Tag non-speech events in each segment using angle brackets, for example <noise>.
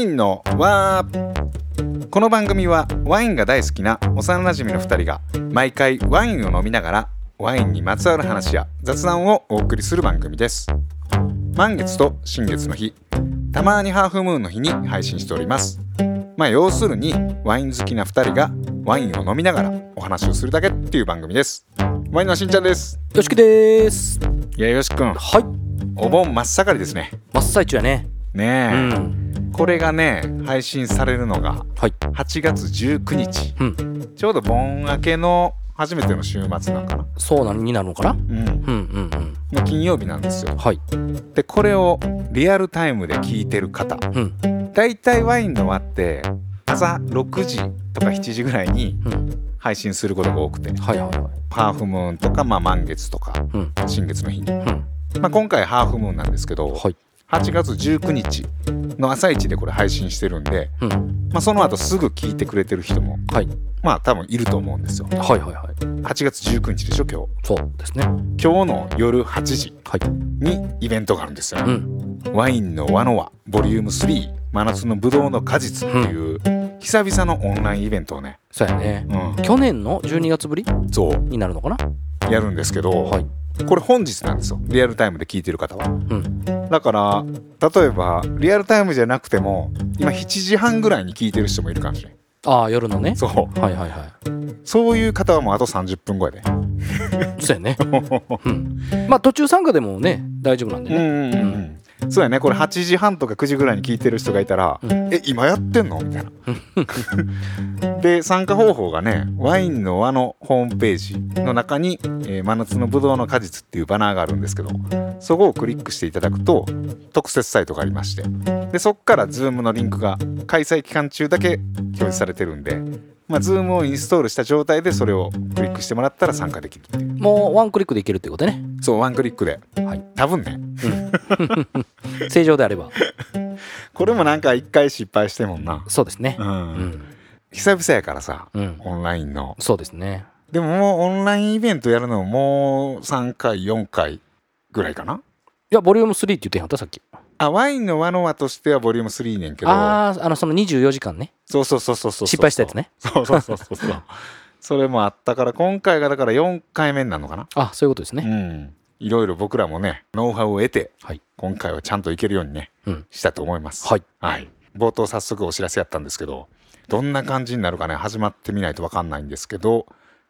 インの輪この番組はワインが大好きな幼なじみの2人が毎回ワインを飲みながらワインにまつわる話や雑談をお送りする番組です。満月と新月の日たまにハーフムーンの日に配信しております。まあ要するにワイン好きな2人がワインを飲みながらお話をするだけっていう番組です。ワインのしんちゃんです。よしきです。いやよしくんはい。お盆真っ盛りですね。真っ最中やね。ねうえ、んこれがね配信されるのがはい。8月19日。うん。ちょうど盆明けの初めての週末なんかな。そうなのになるのかな？うん。うんうんうん。の金曜日なんですよ。はい。でこれをリアルタイムで聞いてる方。うん。だいたいワインの輪って朝6時とか7時ぐらいにうん。配信することが多くて。はいはいはい。ハーフムーンとか、まあ、満月とかうん。新月の日に、うん。まあ、今回ハーフムーンなんですけどはい。8月19日の朝一でこれ配信してるんで、うん。まあ、その後すぐ聞いてくれてる人もはい。まあ多分いると思うんですよ。はいはいはい。8月19日でしょ今日。そうですね。今日の夜8時はい。にイベントがあるんですよ、うん。ワインの輪の輪ボリューム3真夏のブドウの果実っていう、久々のオンラインイベントをね、そうやね。う去年の12月ぶりん、そう。になるのかなやるんですけど、はい。これ本日なんですよ。リアルタイムで聞いてる方は。うん。だから例えばリアルタイムじゃなくても今7時半ぐらいに聞いてる人もいるかもしれん。ああ夜のね。そう。はいはいはい。そういう方はもうあと30分後やで。そうやね。うん。まあ途中参加でもね大丈夫なんでね。うんうんうん。うんそうやね。これ8時半とか9時ぐらいに聞いてる人がいたら「うんえ今やってんの?」みたいな。で参加方法がねワインの輪のホームページの中に「えー真夏のぶどうの果実」っていうバナーがあるんですけどそこをクリックしていただくと特設サイトがありまして。でそこから Zoom のリンクが開催期間中だけ表示されてるんで、まあ、Zoom をインストールした状態でそれをクリックしてもらったら参加できるっていうもうワンクリックでいけるってことね。そうワンクリックで。はい。多分ね。<laughs> 正常であれば。これもなんか一回失敗してんもんな。そうですね。うん、うん。久々やからさうん。オンラインの。そうですね。でももうオンラインイベントやるのもう3回4回ぐらいかな。いやボリューム3って言ってへんかった？さっき。あワインの輪の輪としてはボリューム3ねんけど。あああのその24時間ね。そうそうそうそうそう失敗したやつね。そうそうそうそう <laughs> それもあったから今回がだから4回目になるのかな？あそういうことですうねん。いろいろ僕らもねノウハウを得て、はい。今回はちゃんといけるようにねうん。したと思います。はい。はい、冒頭早速お知らせやったんですけどどんな感じになるかね始まってみないと分かんないんですけど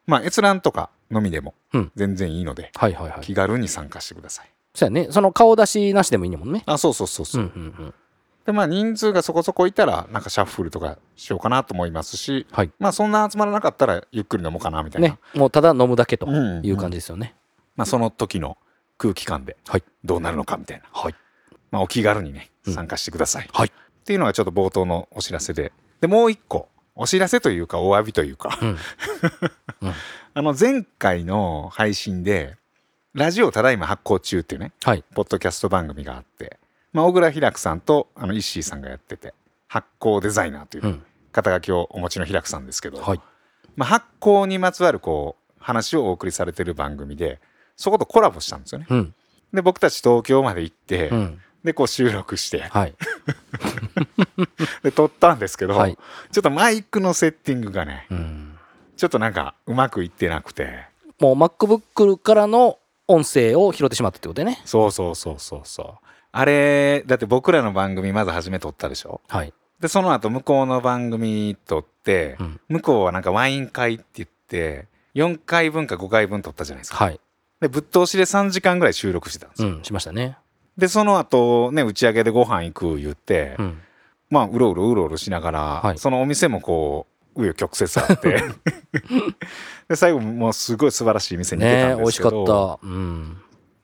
まあ閲覧とかのみでもうん。全然いいので、はいはいはい。気軽に参加してください。そうやね。その顔出しなしでもいいねもんね。あそうそうそうそう。う、んうんうんでまあ人数がそこそこいたらなんかシャッフルとかしようかなと思いますしはい。まあそんな集まらなかったらゆっくり飲もうかなみたいな、ねもうただ飲むだけとうんいう感じですよね。まあ、その時の空気感ではい。どうなるのかみたいな、はい。まあ、お気軽にねうん。参加してください、はい。っていうのがちょっと冒頭のお知らせで。でもう一個。お知らせというかお詫びというか。うん。<laughs> あの前回の配信で「ラジオただいま発行中」っていうねはい。ポッドキャスト番組があって、まあ、小倉平久さんとあのイッシーさんがやってて発行デザイナーといううん。肩書きをお持ちの平久さんですけど、はい。まあ、発行にまつわるこう話をお送りされてる番組でそことコラボしたんですよね。うん。で僕たち東京まで行って、うん。でこう収録して。はい。<laughs> で撮ったんですけど、はい。ちょっとマイクのセッティングがねうん。ちょっとなんかうまくいってなくて。もう MacBook からの音声を拾ってしまったってことでね。そうそうそうそうそうあれだって僕らの番組まず初め撮ったでしょ？はい。でその後向こうの番組撮って、うん。向こうはなんかワイン会って言って4回分か5回分撮ったじゃないですか、はい。でぶっ通しで3時間ぐらい収録してたんですよ、うんしましたね。でその後ね打ち上げでご飯行く言って、うん。まあうろうろうろうろしながら、はい。そのお店もこう紆余曲折あって。<laughs> で最後もうすごい素晴らしい店に行けねたん美味しかっですけど、た。うん。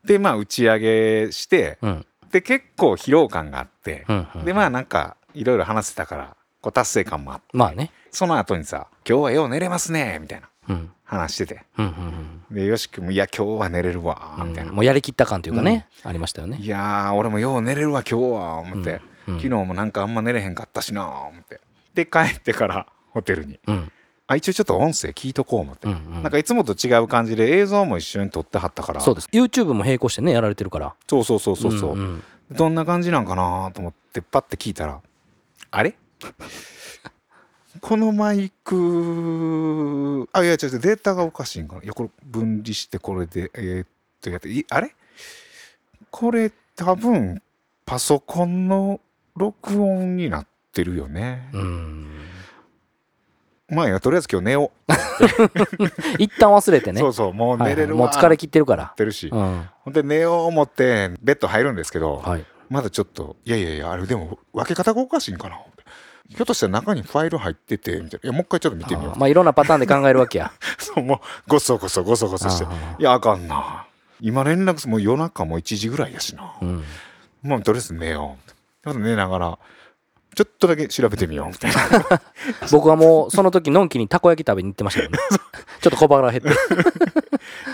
でまあ打ち上げしてうんで結構疲労感があって、うんうんでまあなんかいろいろ話せたからこう達成感もあってまあね。その後にさ「今日はよう寝れますね」みたいなうん。話してて。うんうんでよし君も「いや今日は寝れるわ」うん。みたいな、もうやりきった感というかねありましたよね。いやー俺もよう寝れるわ今日は思って、うん。昨日もなんかあんま寝れへんかったしな思って。で帰ってからホテルに。うんあ一応ちょっと音声聞いとこう思って、うんうん。なんかいつもと違う感じで映像も一緒に撮ってはったから。そうです。YouTube も並行してねやられてるから。そうそうそうそうそう、んん。どんな感じなんかなと思ってパッて聞いたらあれ？このマイクあいや違う違うデータがおかしいんかな。いやこれ分離してこれでえーっとやっていあれ？これ多分パソコンの録音になってるよね、うんまあいいやとりあえず今日寝よ <laughs> 一旦忘れてう、ね。そうそうもう寝れるわ。はいはいもう疲れ切ってるから。ってるし、うん。ほんで寝よう思ってベッド入るんですけど、はい。まだちょっといやいやいやあれでも分け方がおかしいんかなひょっとしたら中にファイル入っててみたいな。いやもう一回ちょっと見てみよう。まあいろんなパターンで考えるわけや。<laughs> そうもうごそごそごそごそして。いやあかんな。今連絡すもう夜中も1時ぐらいやしな、うん。もうとりあえず寝よう。ちょっと寝ながらちょっとだけ調べてみよう。みたいな僕はもうその時のんきにたこ焼き食べに行ってましたけどね。<laughs> ちょっと小腹減って。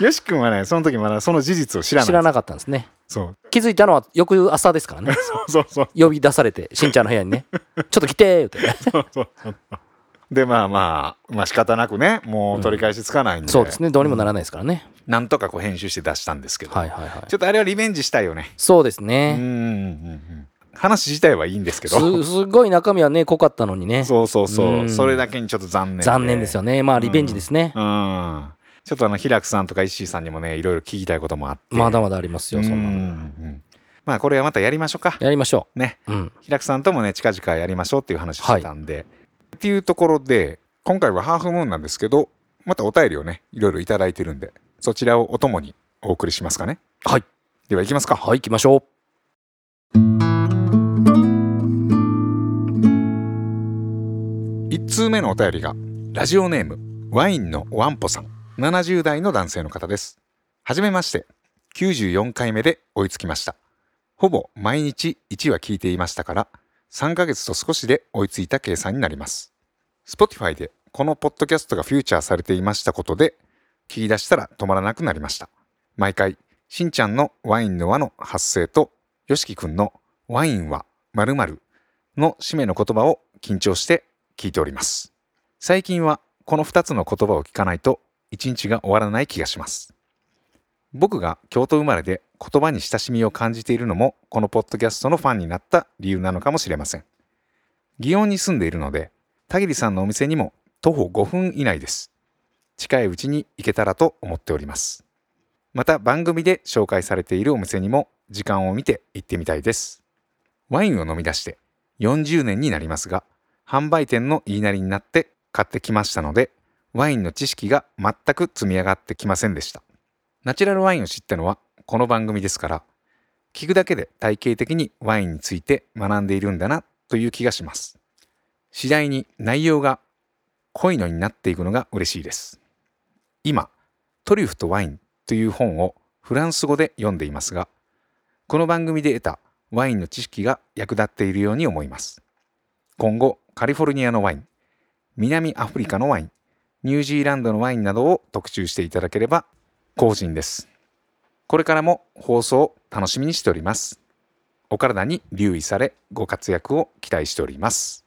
<laughs> よし君はねその時まだその事実を知らない。知らなかったんですね。そう。気づいたのは翌朝ですからね。<laughs> そうそう呼び出されてしんちゃんの部屋にね。ちょっと来てーって。そうそうそう。でまあまあまあ仕方なくねもう取り返しつかないんで、そうですね。どうにもならないですからね、なんとかこう編集して出したんですけど、はいはいはい。ちょっとあれはリベンジしたいよね。そうですうんね、うんうんうん話自体はいいんですけど。すすごい中身はね濃かったのにね。そうそうそう、うん。それだけにちょっと残念で。残念ですよね。まあリベンジですね、うん。ちょっとあの平久さんとか石井さんにもねいろいろ聞きたいこともあって。まだまだありますよそんなうんの。うん。まあこれはまたやりましょうか。やりましょね。ううん。平久さんともね近々やりましょうっていう話をしてたんで、っていうところで今回はハーフムーンなんですけどまたお便りをねいろいろいただいてるんでそちらをお供にお送りしますかね。はい。では行きますか。はい行きましょ1通目のお便りがラジオネームワインのワンポさん70代の男性の方です。はじめまして94回目で追いつきました。ほぼ毎日1話聞いていましたから3ヶ月と少しで追いついた計算になります。Spotify でこのポッドキャストがフューチャーされていましたことで聞き出したら止まらなくなりました。毎回しんちゃんのワインの輪の発声とよしきくんのワインは〇〇の締めの言葉を緊張して聞いております。最近はこの2つの言葉を聞かないと一日が終わらない気がします。僕が京都生まれで言葉に親しみを感じているのもこのポッドキャストのファンになった理由なのかもしれません。祇園に住んでいるので田切さんのお店にも徒歩5分以内です。近いうちに行けたらと思っております。また番組で紹介されているお店にも時間を見て行ってみたいです。ワインを飲み出して40年になりますが販売店の言いなりになって買ってきましたのでワインの知識が全く積み上がってきませんでした。ナチュラルワインを知ったのはこの番組ですから聞くだけで体系的にワインについて学んでいるんだなという気がします。次第に内容が濃いのになっていくのが嬉しいです。今トリュフとワインという本をフランス語で読んでいますがこの番組で得たワインの知識が役立っているように思います。今後カリフォルニアのワイン南アフリカのワインニュージーランドのワインなどを特集していただければ後進です。これからも放送を楽しみにしております。お体に留意されご活躍を期待しております。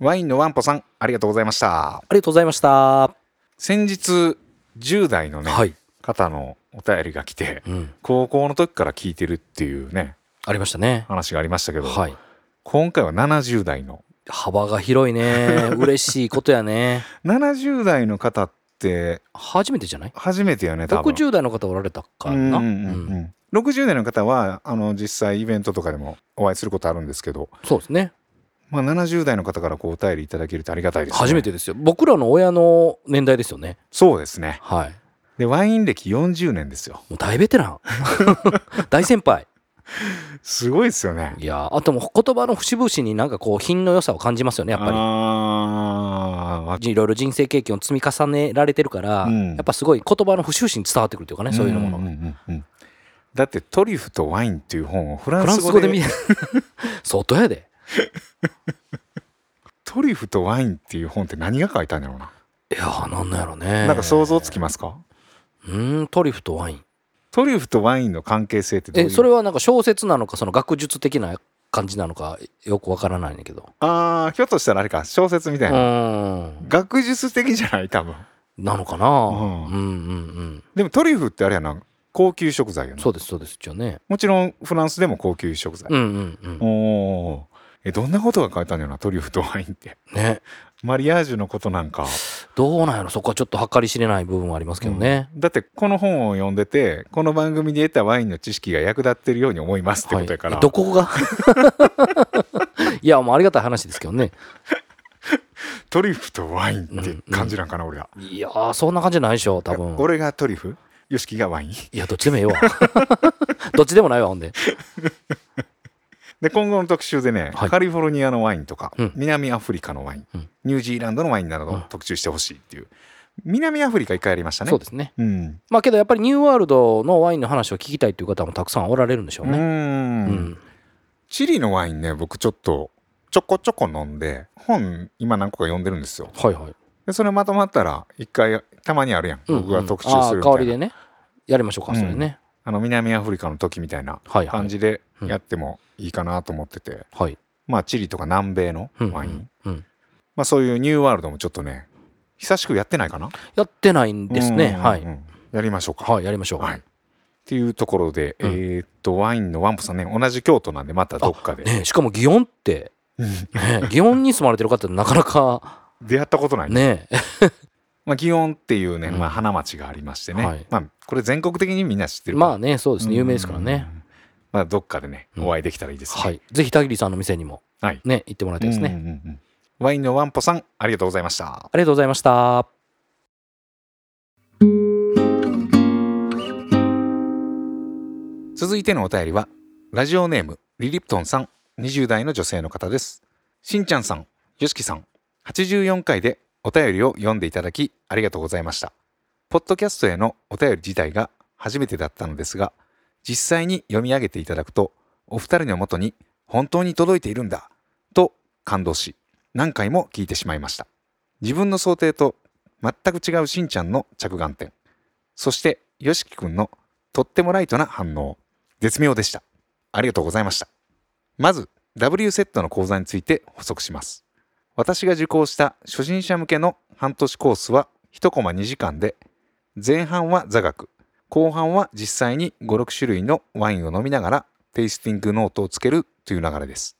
ワインのワンポさんありがとうございました。ありがとうございました。は先日10代のね、い、方のお便りが来てうん、高校の時から聞いてるっていうねありましたね。話がありましたけど、はい。今回は70代の幅が広いね。<laughs> 嬉しいことやね。70代の方って初めてじゃない？初めてよね多分。60代の方おられたかな、うんうんうんうん。うん。60代の方はあの実際イベントとかでもお会いすることあるんですけど、そうですね。まあ、70代の方からこうお便りいただけるとありがたいですね。初めてですよ。僕らの親の年代ですよね。そうですね。はい。でワイン歴40年ですよ。もう大ベテラン。<laughs> 大先輩 <laughs> すごいですよね。いやあともう言葉の節々になんかこう品の良さを感じますよねやっぱありいろいろ人生経験を積み重ねられてるから、うん。やっぱすごい言葉の節々に伝わってくるというかねそういうのも。の、んんうんうん。だって「トリュフとワイン」っていう本をフランス語で見て <laughs> 相当やで。<laughs> トリュフとワインっていう本って何が書いたんだろうな、いやーなんなんやろね。なんか想像つきますか？うーんトリュフとワイントリュフとワインの関係性ってどういう？えそれはなんか小説なのかその学術的な感じなのかよくわからないんだけど。ああひょっとしたらあれか小説みたういな、ん。学術的じゃない多分。なのかな、ん。うん、うんうん。でもトリュフってあれやな高級食材よねそうですそうです一応ね。もちろんフランスでも高級食材、うんうんうん。おおえどんなことが書いたんだよなトリュフとワインって。ねマリアージュのことなんか、どうなんやろ。そこはちょっと計り知れない部分はありますけどね、うん。だってこの本を読んでてこの番組で得たワインの知識が役立ってるように思いますってことやから、はい。どこが？<laughs> いやもうありがたい話ですけどね。トリュフとワインって感じなんかな、俺は。いやーそんな感じじゃないでしょ多分。俺がトリュフ？ヨシキがワイン？いやどっちでもええわ。<laughs> どっちでもないわほんでで今後の特集でね、はい。カリフォルニアのワインとか、うん。南アフリカのワイン、うん。ニュージーランドのワインなどうんを特集してほしいっていう、南アフリカ一回やりましたね。そうですね。うん。まあけどやっぱりニューワールドのワインの話を聞きたいという方もたくさんおられるんでしょううねん。うん。チリのワインね僕ちょっとちょこちょこ飲んで本今何個か読んでるんですよ。はいはい。でそれまとまったら一回たまにあるやん、うん僕が特集するみたいな。香りでね。やりましょうかうんそれね、あの南アフリカの時みたいな感じでやってもいいかなと思ってて、はい。まあチリとか南米のうんワイン、うん。うんまあそういうニューワールドもちょっとね久しくやってないかな？やってないんですね。うんうんうんはい。やりましょうか。はいやりましょう。はい。っていうところで、うん。えーっとワインのワンポさんね同じ京都なんでまたどっかで、ねしかも祇園って。祇園に住まれてる方ってなかなか出会ったことない、ねまあ、祇園っていうね、うん。まあ、花町がありましてね、はい。まあ、これ全国的にみんな知ってる。まあねそうですね。有名ですからね。うんまあどっかでねうん。お会いできたらいいですね、はい。ぜひ田切さんの店にもはい。ね行ってもらいたいですね。うんうんうんワインのワンポさんありがとうございました。ありがとうございました。続いてのお便りはラジオネームリリプトンさん。20代の女性の方です。しんちゃんさんよしきさん。84回でお便りを読んでいただきありがとうございました。ポッドキャストへのお便り自体が初めてだったのですが実際に読み上げていただくとお二人のもとに本当に届いているんだと感動し何回も聞いてしまいました。自分の想定と全く違うしんちゃんの着眼点そしてよしきくんのとってもライトな反応絶妙でした。ありがとうございました。まず W セットの講座について補足します。私が受講した初心者向けの半年コースは1コマ2時間で前半は座学後半は実際に56種類のワインを飲みながらテイスティングノートをつけるという流れです。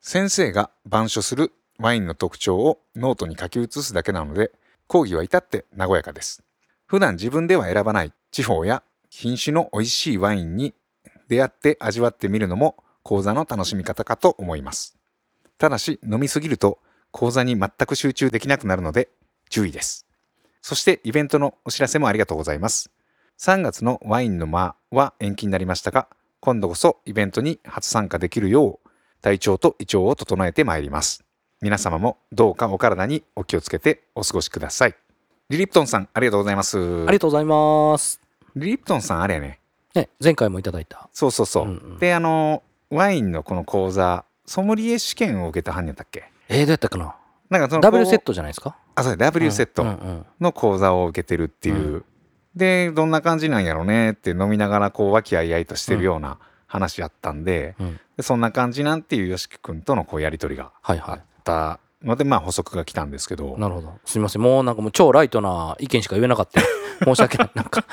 先生が板書するワインの特徴をノートに書き写すだけなので講義は至って和やかです。普段自分では選ばない地方や品種の美味しいワインに出会って味わってみるのも講座の楽しみ方かと思います。ただし飲みすぎると講座に全く集中できなくなるので注意です。そしてイベントのお知らせもありがとうございます。3月のワインの間は延期になりましたが今度こそイベントに初参加できるよう体調と胃腸を整えてまいります。皆様もどうかお体にお気をつけてお過ごしください。リリプトンさんありがとうございます。ありがとうございます。リリプトンさんあれやね。ね前回もいただいた。そうそうそう、うんうん。であのワインのこの講座ソムリエ試験を受けたはんやったっけ？えー、どうやったかな？なんかその W セットトじゃないですか？あそうだ W セットうんうんの講座を受けてるっていう、うでどんな感じなんやろねって飲みながらこう和気あいあいとしてるような話やったんで,、うん。うんでそんな感じなんていうよしき君とのこうやり取りがあっはい。はいたのでまあ補足が来たんですけど。なるほど。すみません。もうなんかもう超ライトな意見しか言えなかった。<laughs> 申し訳ない。なんか。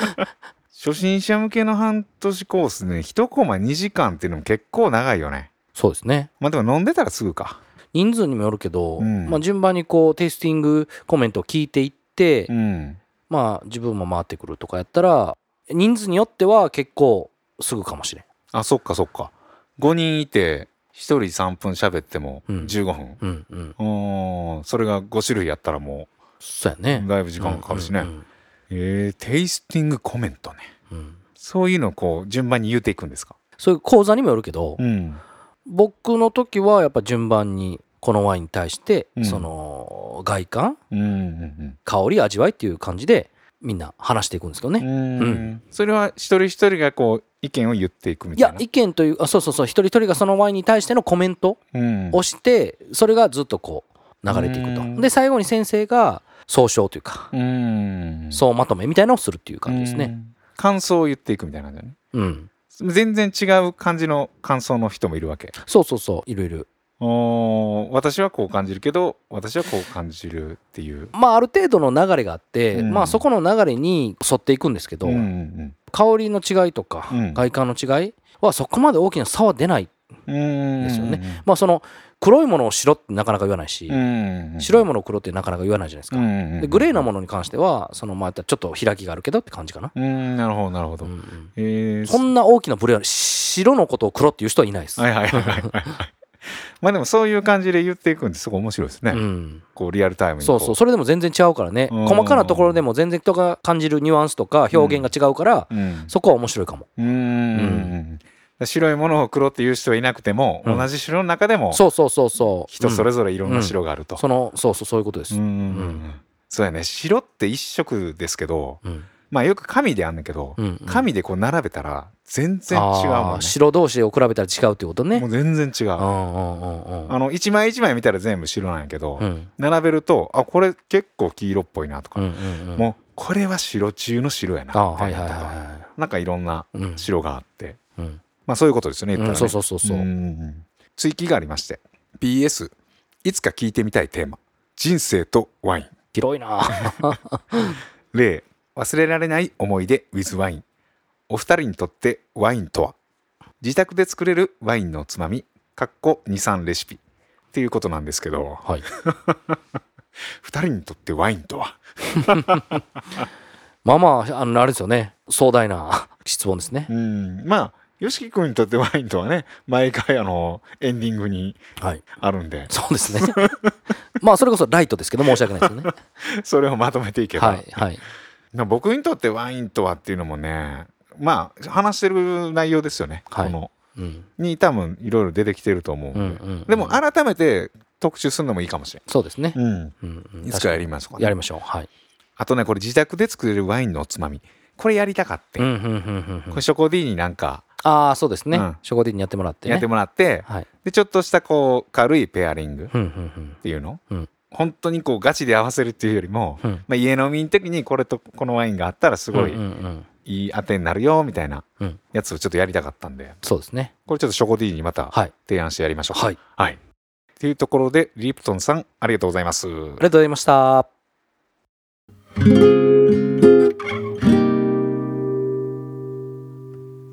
初心者向けの半年コースね1コマ2時間っていうのも結構長いよね。そうですね。まあでも飲んでたらすぐか人数にもよるけど、うん。まあ、順番にこうテイスティングコメントを聞いていって、うん。まあ自分も回ってくるとかやったら人数によっては結構すぐかもしれん。あそっかそっか。5人いて1人3分喋ってもうん。15分。うんうん。それが5種類やったらもそうやね。うだいぶ時間かかるしね、うんえー、テイスティングコメントね。うんうん。そういうのをこう順番に言うていくんですか？そういう講座にもよるけど、うん僕の時はやっぱ順番にこのワインに対して、うん。その外観うんうん香り味わいっていう感じでみんな話していくんですけどね、うん。それは一人一人がこう意見を言っていくみたいな？いや意見というあそうそうそう一人一人がそのワインに対してのコメントうん。をしてそれがずっとこう流れていくと。うん。で最後に先生が総称というかうん。総まとめみたいなのをするっていう感じですね。うん。感想を言っていくみたいなんだよね。うん全然違う感じの感想の人もいるわけ。そうそうそういるいるおー私はこう感じるけど私はこう感じるっていう。まあある程度の流れがあって、うん。まあそこの流れに沿っていくんですけど、うんうん香りの違いとか、うん。外観の違いはそこまで大きな差は出ないうんですよね。まあその黒いものを白ってなかなか言わないし、うん。白いものを黒ってなかなか言わないじゃないですか、うん。でグレーなものに関してはそのまあちょっと開きがあるけどって感じかな、うん。なるほどなるほど、うんな大きなブレは白のことを黒っていう人はいないです、はいはいはいはい。は <laughs> いまあでもそういう感じで言っていくんですごい面白いですね、うん、こうリアルタイムにこそうそう。それでも全然違うからね。うん。細かなところでも全然人が感じるニュアンスとか表現が違うから、うん。そこは面白いかも。うーん白いものを黒っていう人はいなくても、うん。同じ白の中でもそうそうそうそう。人それぞぞれいろんな白があると、そのそうそうそういうことです、うんうんそうやね。白って一色ですけどうん。まあよく紙であんねんけど、うんうん。紙でこう並べたら全然違うもんね。白同士を比べたら違うっていうことね。もう全然違う、うんうんうんうん。あの一枚一枚見たら全部白なんやけど、うん。並べるとあこれ結構黄色っぽいなとか、うんうんうん。もうこれは白中の白やなみたいなはいはなんかいろんないうん。白があって、うんまあそういうことですよね言ったらね、うんそうそうそうそう。う追記がありまして PS いつか聞いてみたいテーマ。人生とワイン。広いな。<laughs> 例忘れられない思い出 with ワインお二人にとってワインとは。自宅で作れるワインのおつまみかっこ23レシピ。っていうことなんですけど。はい。<laughs> 二人にとってワインとは。<laughs> まあまああのあれですよね。壮大な質問ですね。うん。まあ YOSHIKI 君にとってワインとはね <laughs> 毎回あのエンディングにはい。あるんで。そうですね。<laughs> まあそれこそライトですけど申し訳ないですよね。<laughs> それをまとめていけば、はいはい。まあ僕にとってワインとはっていうのもねまあ話してる内容ですよね、はい。このうん。に多分いろいろ出てきてると思ううんうんうんでも改めて特集するのもいいかもしれそうですね。ん、うん、うん。うんいつかやりますか、やりましょう。はい。あとねこれ自宅で作れるワインのおつまみ。これやりたかって、うんうんうんこれショコディになんかああそうですね。うん。ショコディにやってもらってね。やってもらって、はい。でちょっとしたこう軽いペアリングっうんうん。ていうの、うん。本当にこうガチで合わせるっていうよりも、うん。まあ、家飲みの時にこれとこのワインがあったらすごいうんうんうん。いい当てになるよみたいなうん。やつをちょっとやりたかったんで。そうですね。これちょっとショコディにまたはい。提案してやりましょうはい。はい。っていうところでリプトンさんありがとうございます。ありがとうございました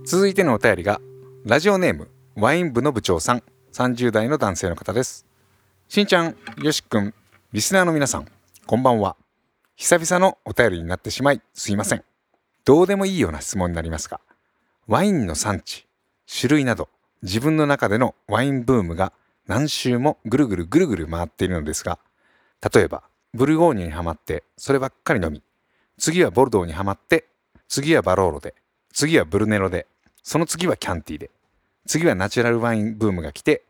続いてのお便りがラジオネームワイン部の部長さん30代の男性の方です。しんちゃん、よしくん、リスナーの皆さん、こんばんは。久々のお便りになってしまいすいません。どうでもいいような質問になりますが、ワインの産地、種類など自分の中でのワインブームが何周もぐるぐるぐるぐる回っているのですが、例えばブルゴーニュにはまってそればっかり飲み、次はボルドーにはまって、次はバローロで、次はブルネロで、その次はキャンティで、次はナチュラルワインブームが来て、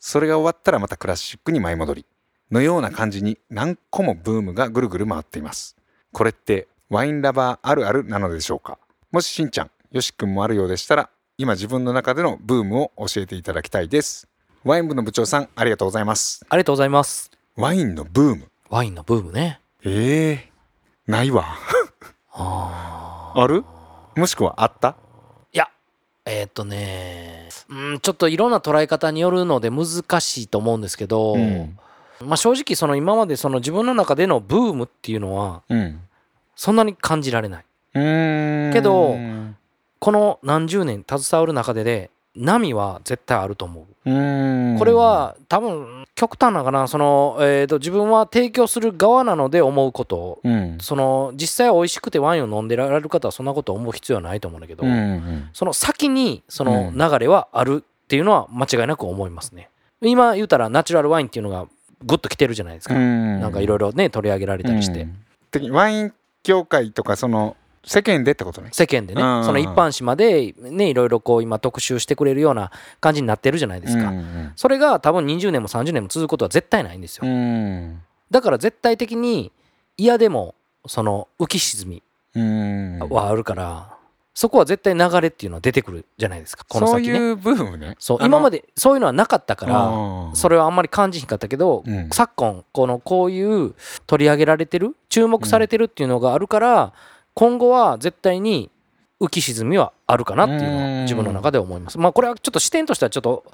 それが終わったらまたクラシックに舞い戻り、のような感じに何個もブームがぐるぐる回っています。これってワインラバーあるあるなのでしょうか？もししんちゃん、よしくんもあるようでしたら、今自分の中でのブームを教えていただきたいです。ワイン部の部長さん、ありがとうございます。ありがとうございますワインのブーム？ワインのブームねええないわ。あある？もしくはあった？えーっとねうんちょっといろんな捉え方によるので難しいと思うんですけど、うん。まあ正直その今までその自分の中でのブームっていうのはうん。そんなに感じられない。けどこの何十年携わる中でで波は絶対あると思う。うこれは多分極端なのかな。その、えー、と自分は提供する側なので思うこと。うん。その実際美味しくてワインを飲んでられる方はそんなこと思う必要はないと思うんだけど、うんうんその先にそのうん。流れはあるっていうのは間違いなく思いますね。今言うたらナチュラルワインっていうのがグッときてるじゃないですか、うん。なんかいろいろね取り上げられたりして、うん。ワイン協会とかその世間でってことね。世間でね、うんその一般紙までねいろいろこう今特集してくれるような感じになってるじゃないですか、うんそれが多分20年も30年も続くことは絶対ないんですよ、うん。だから絶対的に嫌でもその浮き沈みうん。はあるから、そこは絶対流れっていうのは出てくるじゃないですか。このそう先ねいうブームね。そう今までそういうのはなかったかあらーそれはあんまり感じひんかったけど、うん。昨今このこういう取り上げられてる注目されてるっていうのがあるから、今後は絶対に浮き沈みはあるかなっていうのうん。は自分の中で思います。まあこれはちょっと視点としてはちょっと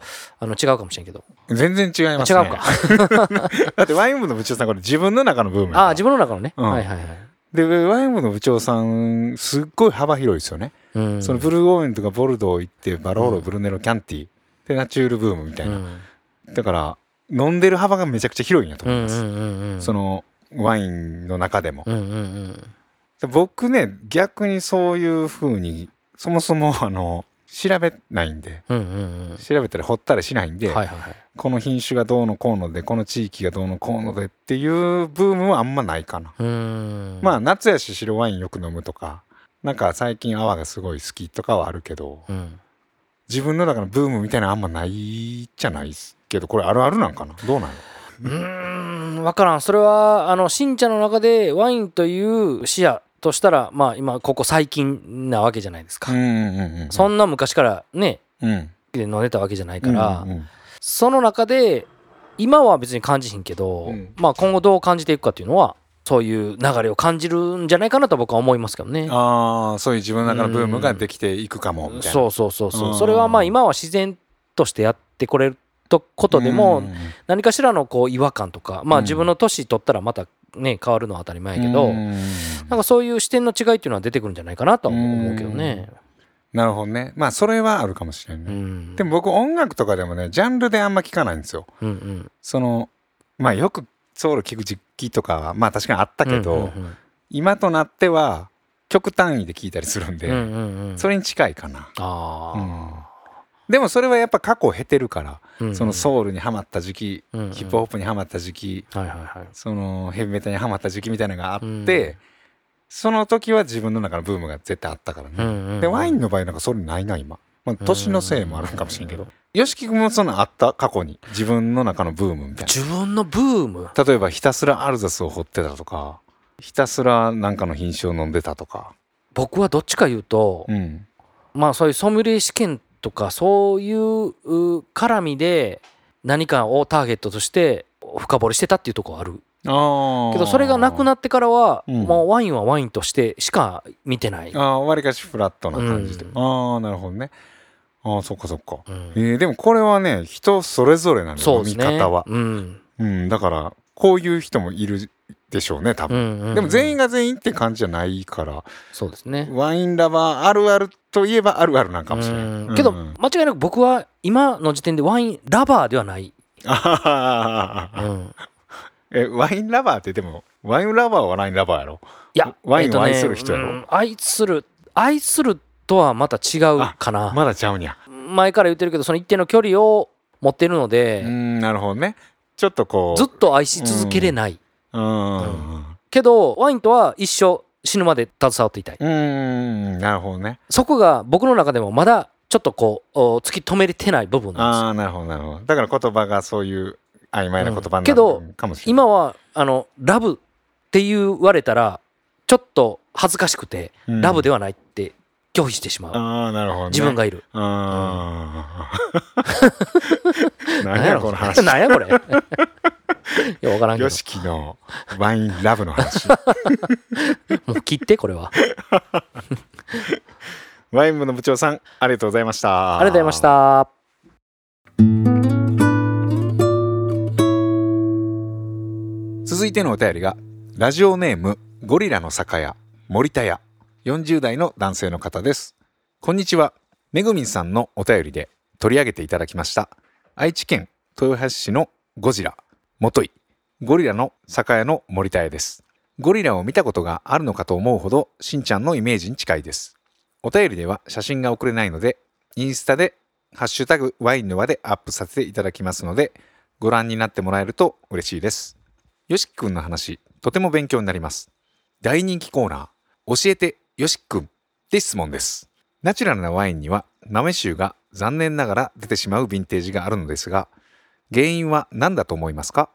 あの違うかもしれんけど。全然違いますね。違うか。<laughs> だってワイン部の部長さんこれ自分の中のブームああ自分の中のね、うん。はいはいはい、でワイン部の部長さんすっごい幅広いですよね、うん、そのブルーオーエンとかボルドー行ってバローロ、うんブルネロキャンティでナチュールブームみたいな、うん。だから飲んでる幅がめちゃくちゃ広いんやと思います、そのワインの中でも、うんうんうん僕ね逆にそういう風にそもそもあの調べないんで。うんうん調べたり掘ったりしないんで、うんはいはいはい。この品種がどうのこうのでこの地域がどうのこうのでっていうブームはあんまないかな、まあ夏やし白ワインよく飲むとかなんか最近泡がすごい好きとかはあるけどうん。自分の中のブームみたいなのあんまないじゃないですけどこれあるあるなんかな？どうなのうーん分からん。それはあの新茶の中でワインという視野としたらまあ今ここ最近なわけじゃないですか、うんうんうんそんな昔からねうん。で飲んでたわけじゃないから、うんうんその中で今は別に感じひんけど、うん。まあ今後どう感じていくかっていうのはそういう流れを感じるんじゃないかなと僕は思いますけどね。ああそういう自分の中のブームができていくかもみたいな。そうそうそうそう。うん。それはまあ今は自然としてやってこれるとことでもうん。何かしらのこう違和感とかまあうん。自分の年取ったらまたね変わるのは当たり前やけど、うん。なんかそういう視点の違いっていうのは出てくるんじゃないかなとは思うけどね。なるほどね。まあそれはあるかもしれんうね、ん、でも僕音楽とかでもねジャンルであんま聞かないんですよ。うんうん。そのまあよくソウル聞く時期とかはまあ確かにあったけど、うんうん今となっては曲単位で聞いたりするんで、うんうんうん。うんそれに近いかな、あでもそれはやっぱ過去を経てるから、ー、うん。そのソウルにはまった時期、うんうん。ヒップホップにはまった時期はいはいはい。そのヘビメタにはまった時期みたいなのがあって、うん。その時は自分の中のブームが絶対あったからね、うんうんうん。でワインの場合なんかそれないな今、まあ、年のせいもあるかもしれんけど。よしき君もそのあった過去に自分の中のブームみたい自分のブーム？な例えばひたすらアルザスを掘ってたとかひたすらなんかの品種を飲んでたとか。僕はどっちか言うと、うん。まあそういうソムリエ試験とかそういうう絡みで何かをターゲットとして深掘りしてたっていうとこある。あけどそれがなくなってからは、うん。もうワインはワインとしてしか見てない、ああわりかしフラットな感じ。で、うん。ああなるほどね。ああそっかそっか、うん。えーでもこれはね人それぞれなのよ、見方は、うん。うん、だからこういう人もいるでしょうね多分、うんうんうん。でも全員が全員って感じじゃないから。そうですね。ワインラバーあるあるといえばあるあるなんかもしれない、うん。けどうん間違いなく僕は今の時点でワインラバーではない、う <laughs> んえワインラバーってでもワインラバーはワインラバーやろ？いやワインを愛する人やろ？うん愛する愛するとはまた違うかな、まだちゃうんや。前から言ってるけどその一定の距離を持ってるのうで、んなるほどね。ちょっとこう。ずっと愛し続けれない、けどワインとは一生死ぬまで携わっていたい。うん。なるほどね。そこが僕の中でもまだちょっとこうお突き止めれてない部分なんですよ。ああなるほどなるほど。だから言葉がそういう曖昧な言葉になるけどかもしれない、今はあのラブって言われたらちょっと恥ずかしくて、うん。ラブではないって拒否してしまう、ああなるほど、ね、自分がいる、ああ <laughs> 何やこの話。<laughs> 何やこれ <laughs> いや分からんけど。よしきのワインラブの話。<laughs> もう切ってこれは。<laughs> ワイン部の部長さんありがとうございました。ありがとうございました。続いてのお便りがラジオネームゴリラの酒屋森田屋。40代の男性の方です。こんにちは。めぐみんさんのお便りで取り上げていただきました。愛知県豊橋市のゴジラ元井ゴリラの酒屋の森田屋ですゴリラを見たことがあるのかと思うほどしんちゃんのイメージに近いですお便りでは写真が送れないのでインスタでハッシュタグワインの輪でアップさせていただきますのでご覧になってもらえると嬉しいですよしきくんの話、とても勉強になります。大人気コーナー、教えてよしきくんで質問です。ナチュラルなワインには豆臭が残念ながら出てしまうヴィンテージがあるのですが、原因は何だと思いますか？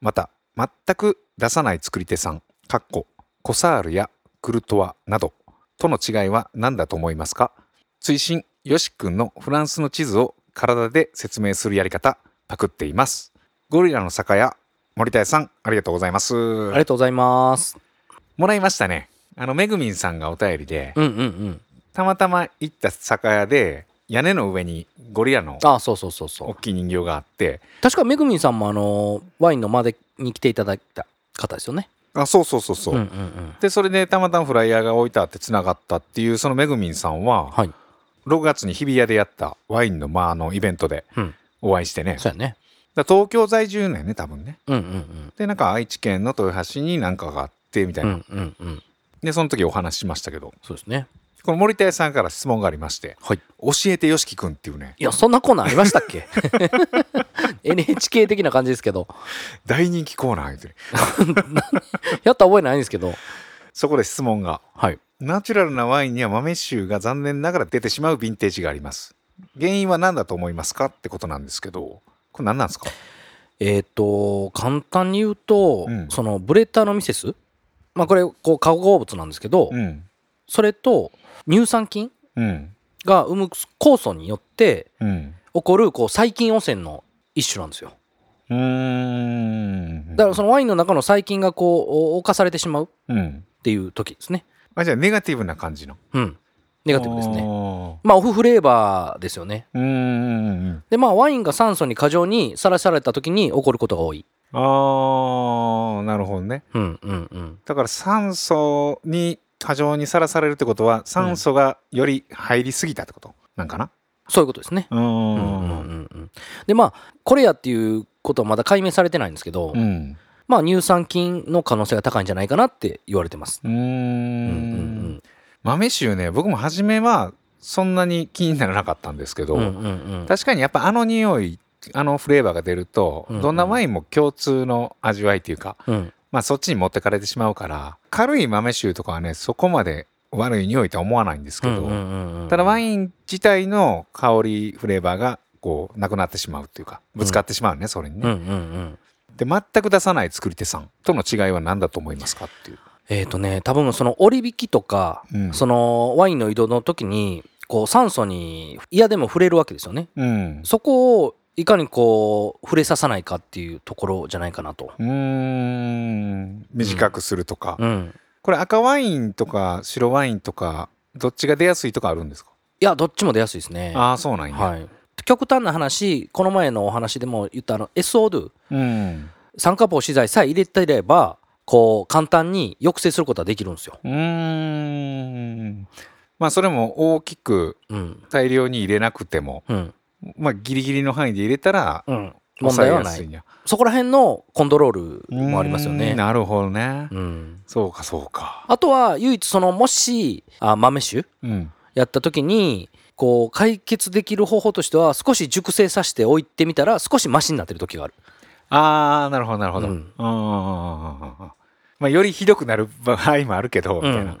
また、全く出さない作り手さん、かっこ、コサールやクルトワなど、との違いは何だと思いますか？追伸、よしくんのフランスの地図を体で説明するやり方、パクっています。ゴリラの酒屋、森田屋さん、ありがとうございます。ありがとうございますもらいましたね。あの、めぐみんさんがお便りで、うんうんうんたまたま行った酒屋で屋根の上にゴリラのあそうそうそうそう。大きい人形があって。確かめぐみんさんもあのワインの間でに来ていただいた方ですよね。あそうそうそうそう、うんうんうん。でそれでたまたまフライヤーが置いてあってつながったっていうそのめぐみんさんははい。6月に日比谷でやったワインのまああのイベントでうん。お会いしてね、そうやね。だ東京在住なんやね多分ね。うんうんでなんか愛知県の豊橋になんかがあってみたいな、うんうんうんうん。でその時お話ししましたけど。そうですねこの森田屋さんから質問がありましてはい「教えてよしきくん」っていうね。いやそんなコーナーありましたっけ？<laughs> NHK 的な感じですけど。大人気コーナー言うてね。<laughs> やった覚えないんですけど。そこで質問が。はい。ナチュラルなワインには豆臭が残念ながら出てしまうヴィンテージがあります。原因は何だと思いますかってことなんですけどこれ何なんですか？えっ、と簡単に言うと、うん。そのブレッターノミセス？まあこれこう化合物なんですけど、うんそれと乳酸菌うん。が生む酵素によってうん。起こるこう細菌汚染の一種なんですよ。うーん。だからそのワインの中の細菌がこう侵されてしまうっうん。ていう時ですね。あじゃあネガティブな感じの。うん。ネガティブですね。ねまあオフフレーバーですよね。うーん。でまあワインが酸素に過剰にさらされた時に起こることが多い。あーなるほどね。うんうんうん。だから酸素に過剰にさらされるってことは酸素がより入りすぎたってこと？なんかな？そういうことですね。うん。うんうんうんでまあこれやっていうことはまだ解明されてないんですけど、うん。まあ乳酸菌の可能性が高いんじゃないかなって言われてます。うーうんうんん。豆臭ね僕も初めはそんなに気にならなかったんですけど、確かにやっぱあの匂いあのフレーバーが出ると、どんなワインも共通の味わいっていうか、うんまあそっちに持ってかれてしまうから軽い豆臭とかはねそこまで悪い匂いとは思わないんですけど、ただワイン自体の香りフレーバーがこうなくなってしまうっていうかぶつかってしまうね、それにね、うんうんうんで全く出さない作り手さんとの違いは何だと思いますかっていう、えっ、とね多分その折り引きとか、うん。そのワインの移動の時にこう酸素に嫌でも触れるわけですよね。うん、そこをいかにこう触れささないかっていうところじゃないかなと。うーん。短くするとか、うん、これ赤ワインとか白ワインとかどっちが出やすいとかあるんですか？いやどっちも出やすいですね。ああそうなんや、はい、極端な話この前のお話でも言ったあの SO2 うん。酸化防止剤さえ入れていればこう簡単に抑制することはできるんですよ。うーん。まあそれも大きくうん。大量に入れなくてもうんまあギリギリの範囲で入れたらうん、問題はない。そこら辺のコントロールもありますよね。ん。なるほどね、うん、そうかそうか。あとは唯一そのもしあ豆酒うん。やった時にこう解決できる方法としては少し熟成させておいてみたら少しマシになってる時がある。ああなるほどなるほど、ううんん、まあよりひどくなる場合もあるけど、みたいな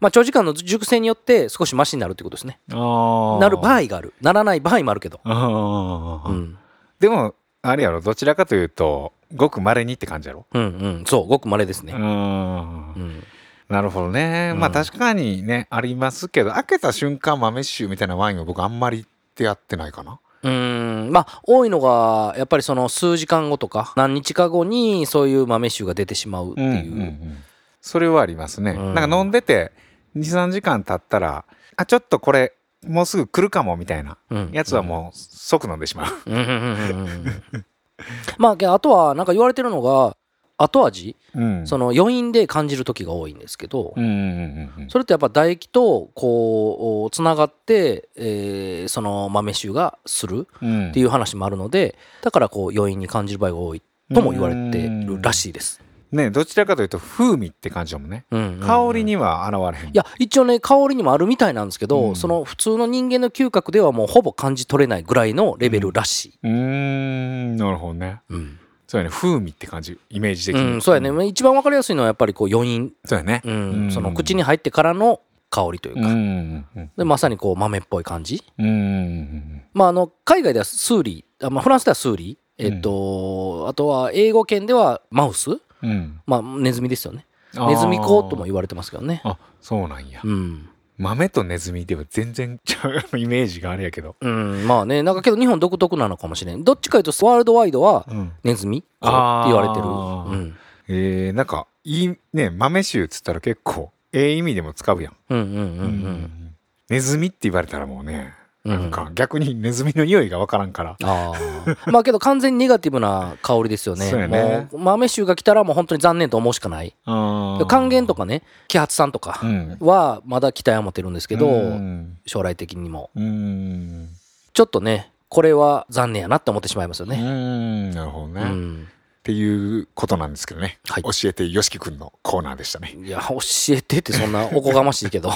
まあ、長時間の熟成によって少しマシになるってことですね。あなる場合合がある。ならない場合もあるけど。うん、でもあれやろ。どちらかというとごくまれにって感じやろ。うん、うん、そう、ごく稀ですね。うん。うん、なるほどね、まあうん確かにねありますけど開けた瞬間豆臭みたいなワインは僕あんまりってやってないかな。うん、まあ、多いのが、やっぱりその数時間後とか、何日か後にそういう豆臭が出てしまうっていう。うんうんうん。それはありますね、うん。なんか飲んでて23時間経ったらあちょっとこれもうすぐ来るかもみたいなうん。やつはもう即飲んでしまう、うん。うんうんうんうん。<laughs> まああとはなんか言われてるのが後味？うん。その余韻で感じる時が多いんですけど、うんうんうんうんそれってやっぱ唾液とこうつながって、えーその豆臭がするうん。っていう話もあるのでだからこう余韻に感じる場合が多いとも言われてるらしいです。ねどちらかというと風味って感じだもんね、うんうんうん。香りには現れへん。いや一応ね香りにもあるみたいなんですけど、うん。その普通の人間の嗅覚ではもうほぼ感じ取れないぐらいのレベルらしい。うーんなるほどね。うん。そうやね風味って感じイメージ的に、うん、そうやね、一番わかりやすいのはやっぱりこう余韻、そうやね。うんうん。その口に入ってからの香りというか、うんうんうん。でまさにこう豆っぽい感じ、うんうん。まあ、あの海外では souris あ、まあ、フランスでは souris、えっとあとは英語圏では mouse、うん。まあ、ネズミですよね。ネズミ講とも言われてますけどね。あそうなんや、うん、豆とネズミでは全然ちゃうイメージがあれやけど、うん、まあねなんかけど日本独特なのかもしれん。どっちかというとワールドワイドはうん、ネズミ講って言われてる、うん、えー、なんかいいね豆臭っつったら結構ええ意味でも使うやん、うんうんうんうん。ネズミって言われたらもうね、うんなんか逆にネズミの匂いがわからんから。ああ <laughs> まあけど完全にネガティブな香りですよね。そうやね。豆臭が来たらもう本当に残念と思うしかない。還元とかね揮発酸とかうん。はまだ期待は持てるんですけど、うん。将来的にも。うん。ちょっとねこれは残念やなって思ってしまいますようね、ん。なるほどね、っうん。ていうことなんですけどね、はい。教えてよしきくんのコーナーでしたね。いや教えてってそんなおこがましいけど。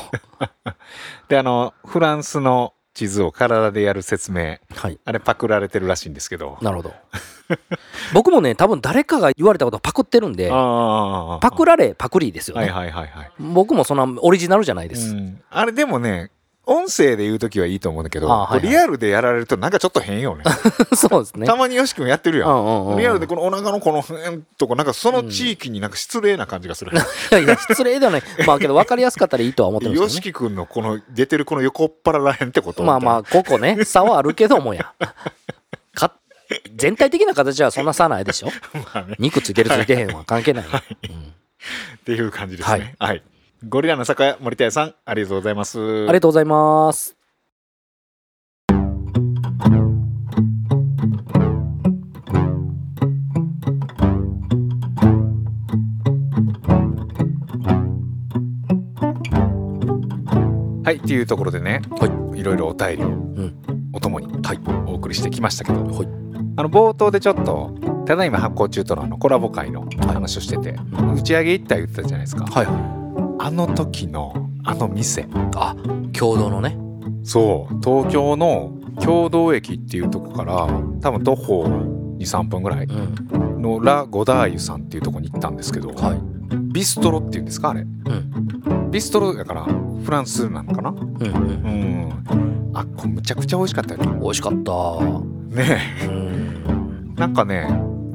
<laughs> であのフランスの地図を体でやる説明。はい。あれパクられてるらしいんですけど。なるほど。<laughs> 僕もね多分誰かが言われたことをパクってるんであパクられパクリですよね、はいはいはいはい、僕もそんなオリジナルじゃないです、うん。あれでもね音声で言う時はいいと思うんだけど、あはいはい。リアルでやられるとなんかちょっと変よね。<laughs> そうですね。たまによし君やってるやん、うんうんうんリアルでこのお腹のこの辺とかなんかその地域になんか失礼な感じがする、<laughs> いやいや失礼ではない。まあけど分かりやすかったらいいとは思ってるんですけよしき君のこの出てるこの横っ腹らへんってこと？まあまあここね。差はあるけどもや。か全体的な形はそんな差ないでしょ。<laughs> まあね。肉ついてるついてへんは関係ない、うん。っていう感じですね。はい、ゴリラの酒屋森田屋さんありがとうございます。ありがとうございます。はいっていうところでね、、はい。ろいろお便りをん。お供にはい。お送りしてきましたけど、はい。あの冒頭でちょっとただいま発行中とのあのコラボ会の話をしてて、打ち上げ行った言ってたじゃないですか、はいはあの時のあの店。いあ共同のね。そう。東京の共同駅っていうとこから多分徒歩23分ぐらいうん。のラ・ゴダーユさんっていうとこに行ったんですけど、はい。ビストロっていうんですかあれ。うん。ビストロだからフランスなのかな？うんうん。うん。あこれむちゃくちゃ美味しかったよね。美味しかった。ねうん。えなんかね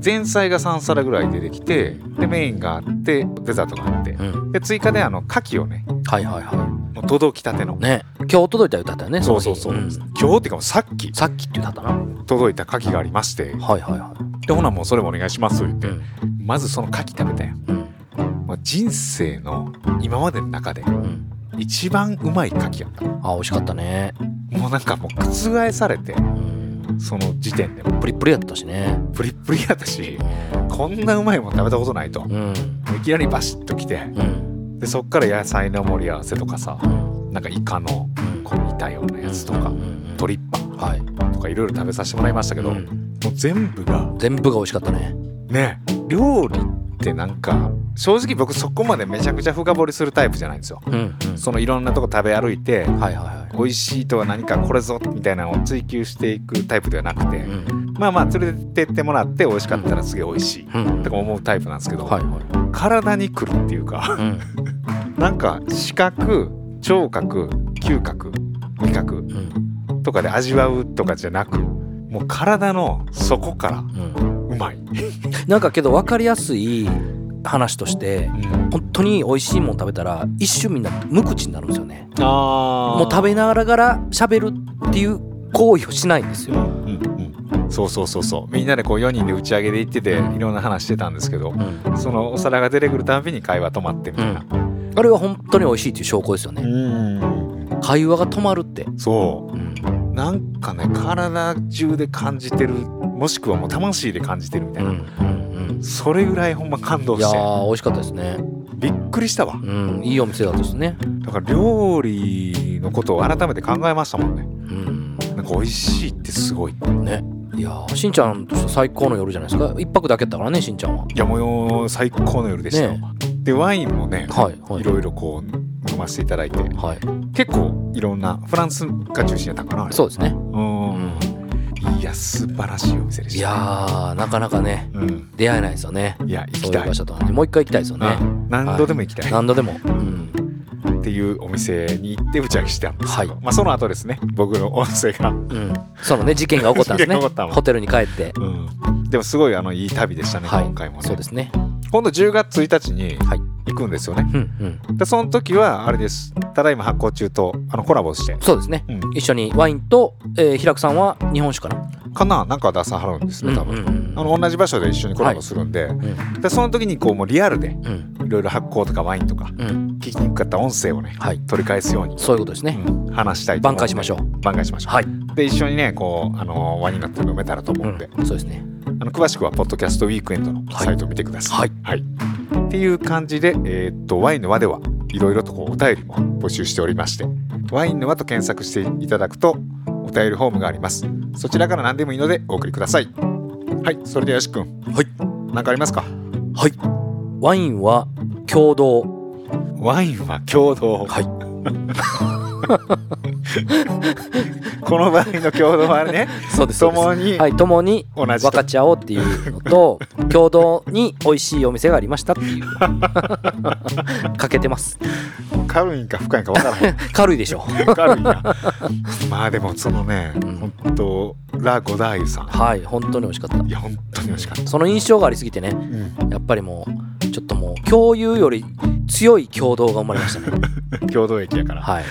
前菜が3皿ぐらい出てきてでメインがあってデザートがあって。うん。で追加であの牡蠣をねはいはいはもう届きたての。いね。今日届いた歌ったよねそうそうそう、の日。今日っていうかさっき。んさっきって言ったな。届いた牡蠣がありまして。はいはいはでほなもうそれもお願いします言って、いまずその牡蠣食べたようん。もう人生の今までの中でうん。一番うまい牡蠣やったあ美味しかったね。もうなんかもう覆されてうんその時点でも。プリップリやったしね。プリップリやったしうんこんなうまいもん食べたことないと。うん。いきなりバシッと来てうん。でそっから野菜の盛り合わせとかさうん。なんかイカのこう煮たようなやつとかうんトリッパはい。とかいろいろ食べさせてもらいましたけど、もうん。う全部が全部が美味しかったね。ね料理ってなんか正直僕そこまでめちゃくちゃ深掘りするタイプじゃないんですよ。うんうん。そのいろんなとこ食べ歩いてはいはいはい。美味しいとは何かこれぞみたいなのを追求していくタイプではなくて、うん。まあまあ連れてってもらって美味しかったらすげえ美味しい。うん。とか思うタイプなんですけど、はいは体にくるっていうかいうん。<laughs> なんか視覚聴覚嗅覚味覚うん。とかで味わうとかじゃなくもう体の底からまい、なんかけど分かりやすい話として本当に美味しいもん食べたら一瞬みんな無口になるんですよね。あもう食べながら喋るっていう行為をしないんですよ、うんうんそうそうそうそう。みんなでこう4人で打ち上げで行ってていろんな話してたんですけどうん。そのお皿が出てくるたびに会話止まってみたいな。あれは本当に美味しいっていう証拠ですようねん。会話が止まるって、そう。ん。うなんかね体中で感じてるもしくはもう魂で感じてるみたいな、うんそれぐらいほんま感動いやしてー美味しかったですね。びっくりしたわ。うんいいお店だったですね。だから料理のことを改めて考えましたもんね。うん。なんか美味しいってすごい。ね。いやーしんちゃんとしては最高の夜じゃないですか。一泊だけだったからねしんちゃんは。いやもう最高の夜でしたよ、ねでワインもね、はいはい。いろいろこう飲ませていただいてはい。結構いろんなフランスが中心やったかなそうですね。うん。いや素晴らしいお店でした。いやーなかなかねうん。出会えないですよね。いや行きたい。場所とはね。もう一回行きたいですよね。うん。何度でも行きたい、何度でも。うん。っていうお店に行って打ち上げしてたんですけど、はい。まあ、その後ですね僕の音声が、うん。そのね事件が起こったんですね。ホテルに帰って。うん、でもすごいあのいい旅でしたね、はい。今回もね。そうですね今度10月1日にはい。行くんですよね。うんうん。でその時はあれです。ただいま発行中とあのコラボして。そうですね。うん。一緒にワインとえー平久さんは日本酒かなかななんか出さはるんですね多分、うんうんうんあの同じ場所で一緒にコラボするんで,、うん。でその時にこうもうリアルでうん。いろいろ発酵とかワインとかうん。聞聞きにくかった音声をねはい。取り返すように、そういうことですね、うん。話したいと挽回しましょう。挽回しましょう、はい、で一緒にねこうあのワインになって飲めたらと思うんで、うん、そうですねあの詳しくはポッドキャストウィークエンドのサイトを見てください。はいっていう感じで、えーっとワインの輪ではいろいろとこうお便りも募集しておりましてワインの輪と検索していただくとお便りフォームがあります。そちらから何でもいいのでお送りください。はい、それでよし君。はい。何かありますか？はいワインは共同ワインは共同。はい <laughs> <laughs> この場合の共同はね、そうです共にはい共に同じと分かち合おうっていうのと <laughs> 共同に美味しいお店がありましたっていう <laughs> かけてます軽いんか深いんか分からへん。軽いでしょ軽いな。まあでもそのね、うん本当ラ・ゴダーユさん。はい本当に美味しかったいや、本当に美味しかった。その印象がありすぎてねうんやっぱりもうちょっともう共有より強い共同が生まれましたね共同駅やから。はい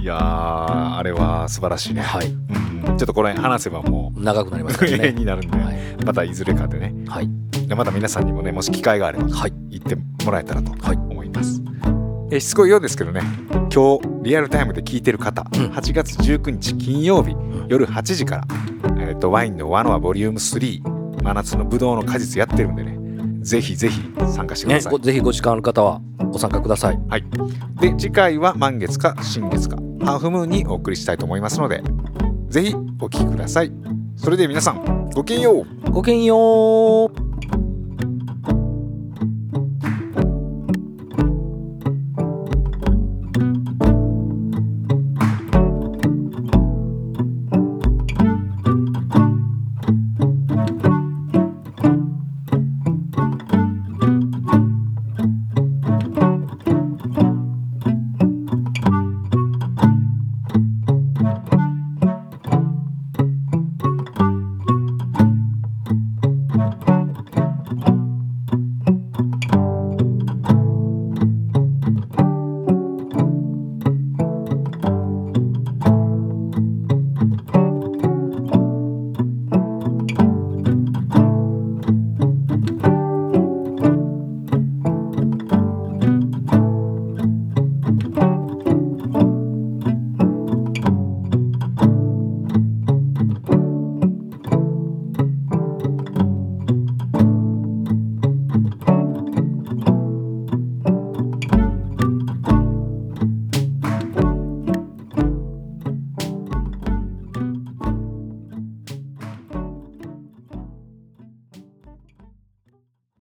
いやー、あれは素晴らしいね。はい。うん、ちょっとこれ話せばも長くなりますね。遠 <laughs> になるんで、はい。またいずれかでね。はい。でまた皆さんにもね、もし機会があればはい。行ってもらえたらとはい。思います。えしつこいようですけどね、今日リアルタイムで聞いてる方、うん。8月19日金曜日、ん。夜8時から、えー、とワインのワノアボリューム3真夏のブドウの果実やってるんでねぜひぜひ参加してくねださい、ごぜひご時間ある方はご参加ください。はい、で次回は満月か新月かハーフムーンにお送りしたいと思いますのでぜひお聞きください。それでは皆さんごきげんよう。ごきげんよう